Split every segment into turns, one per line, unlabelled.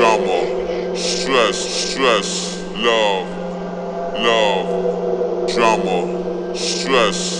Drama, stress, stress, love, love, drama, stress.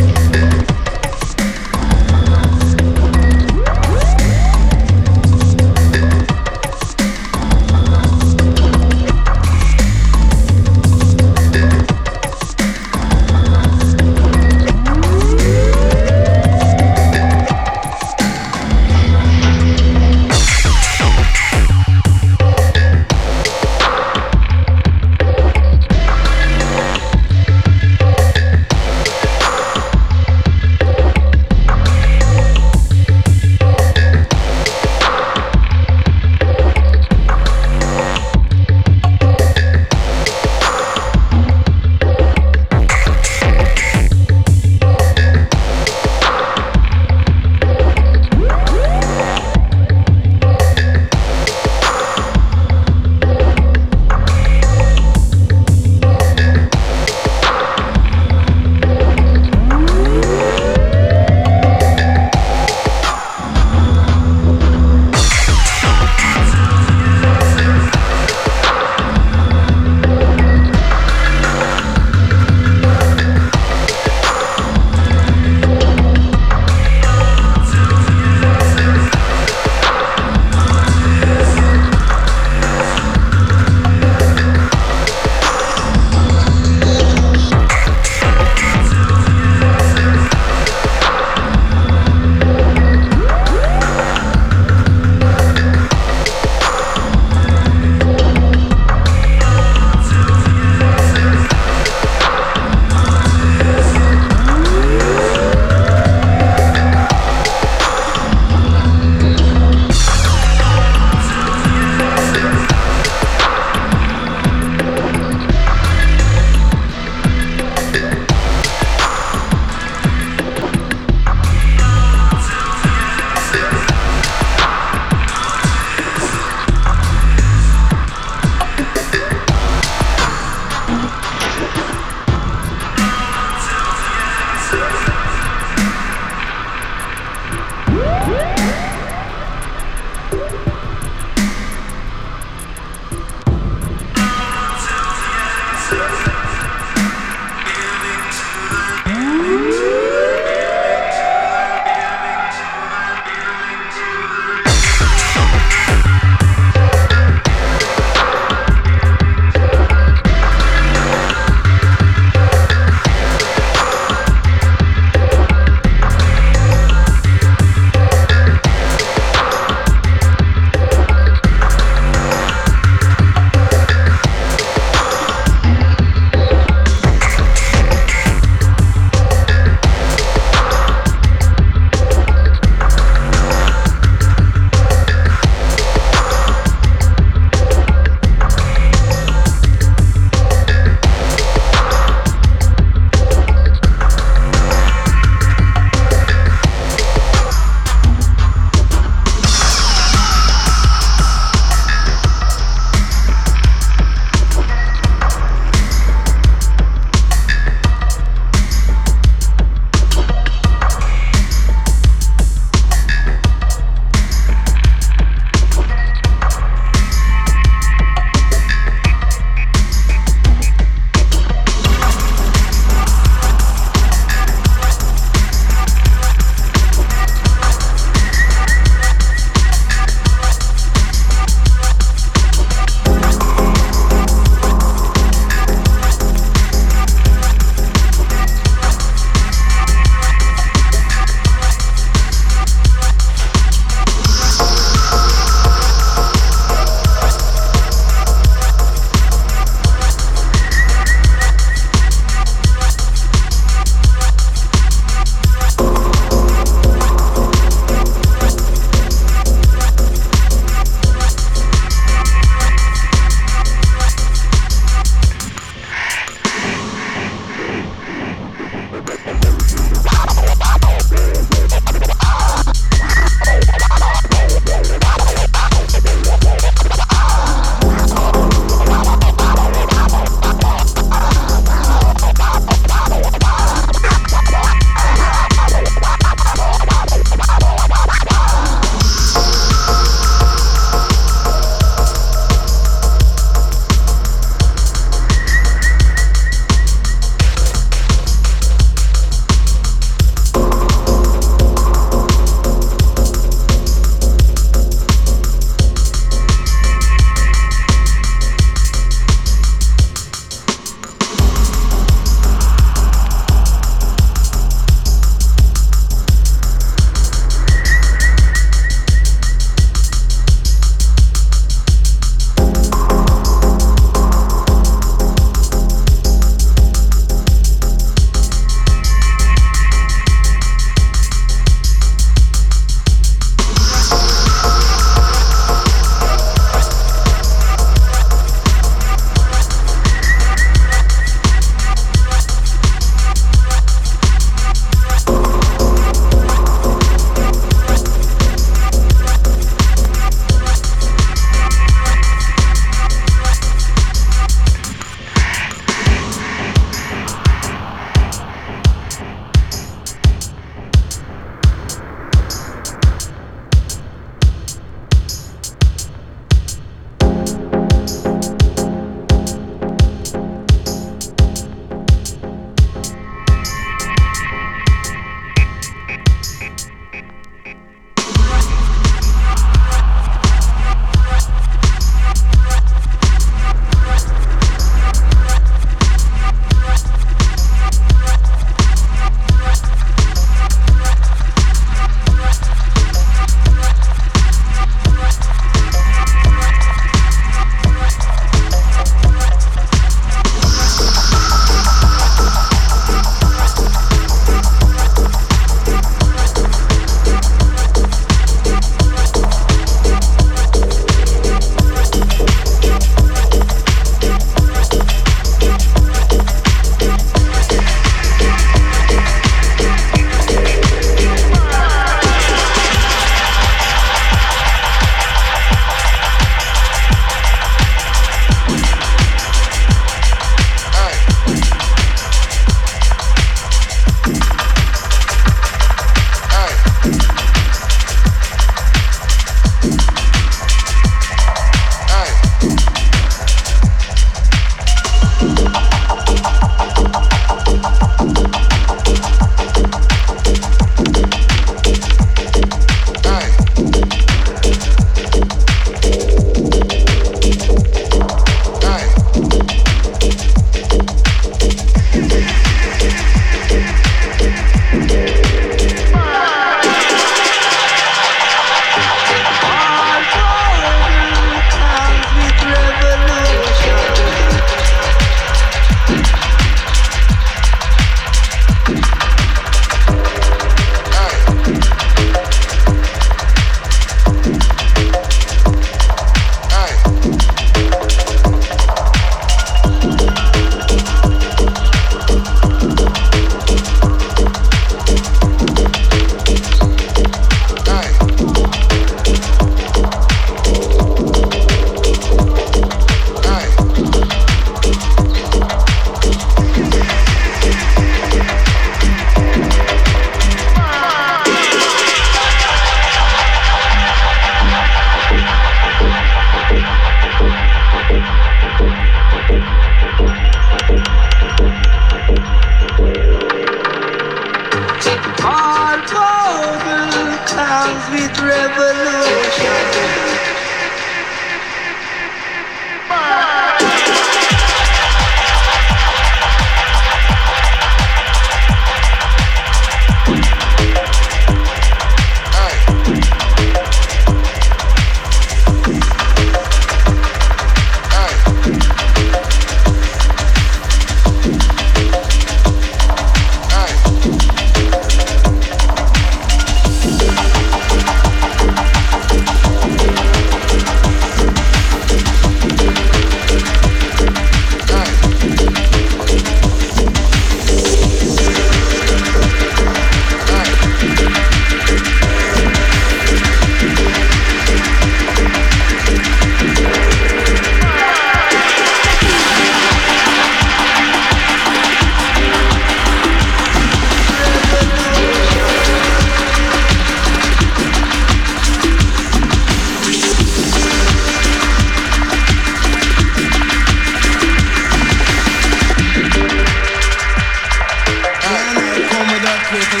Thank you.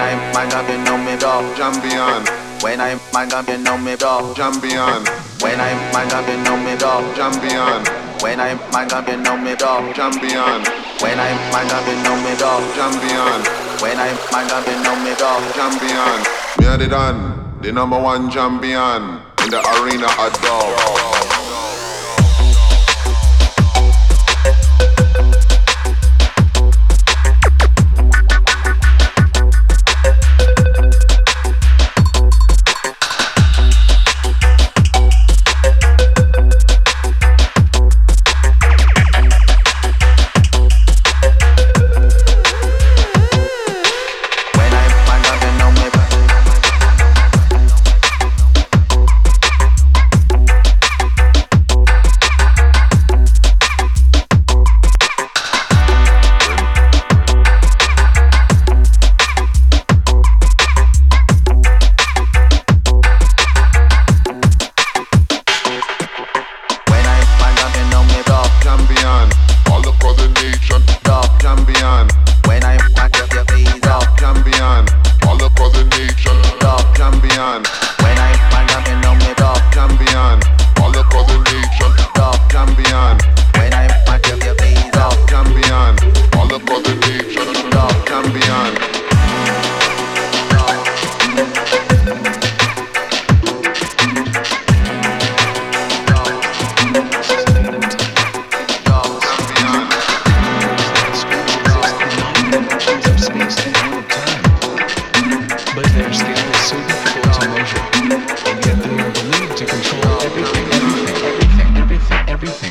When I mind up, you know me dog.
Jambian.
When I mind up, you know me dog.
Jambian.
When I mind up, you know me dog.
Jambian.
When I mind up, you know me dog.
Jambian.
When I mind up, you know me dog.
Jambian.
When I mind up, you know me dog.
Jambian. Me a the dan, the number one champion in the arena at dog.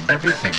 everything.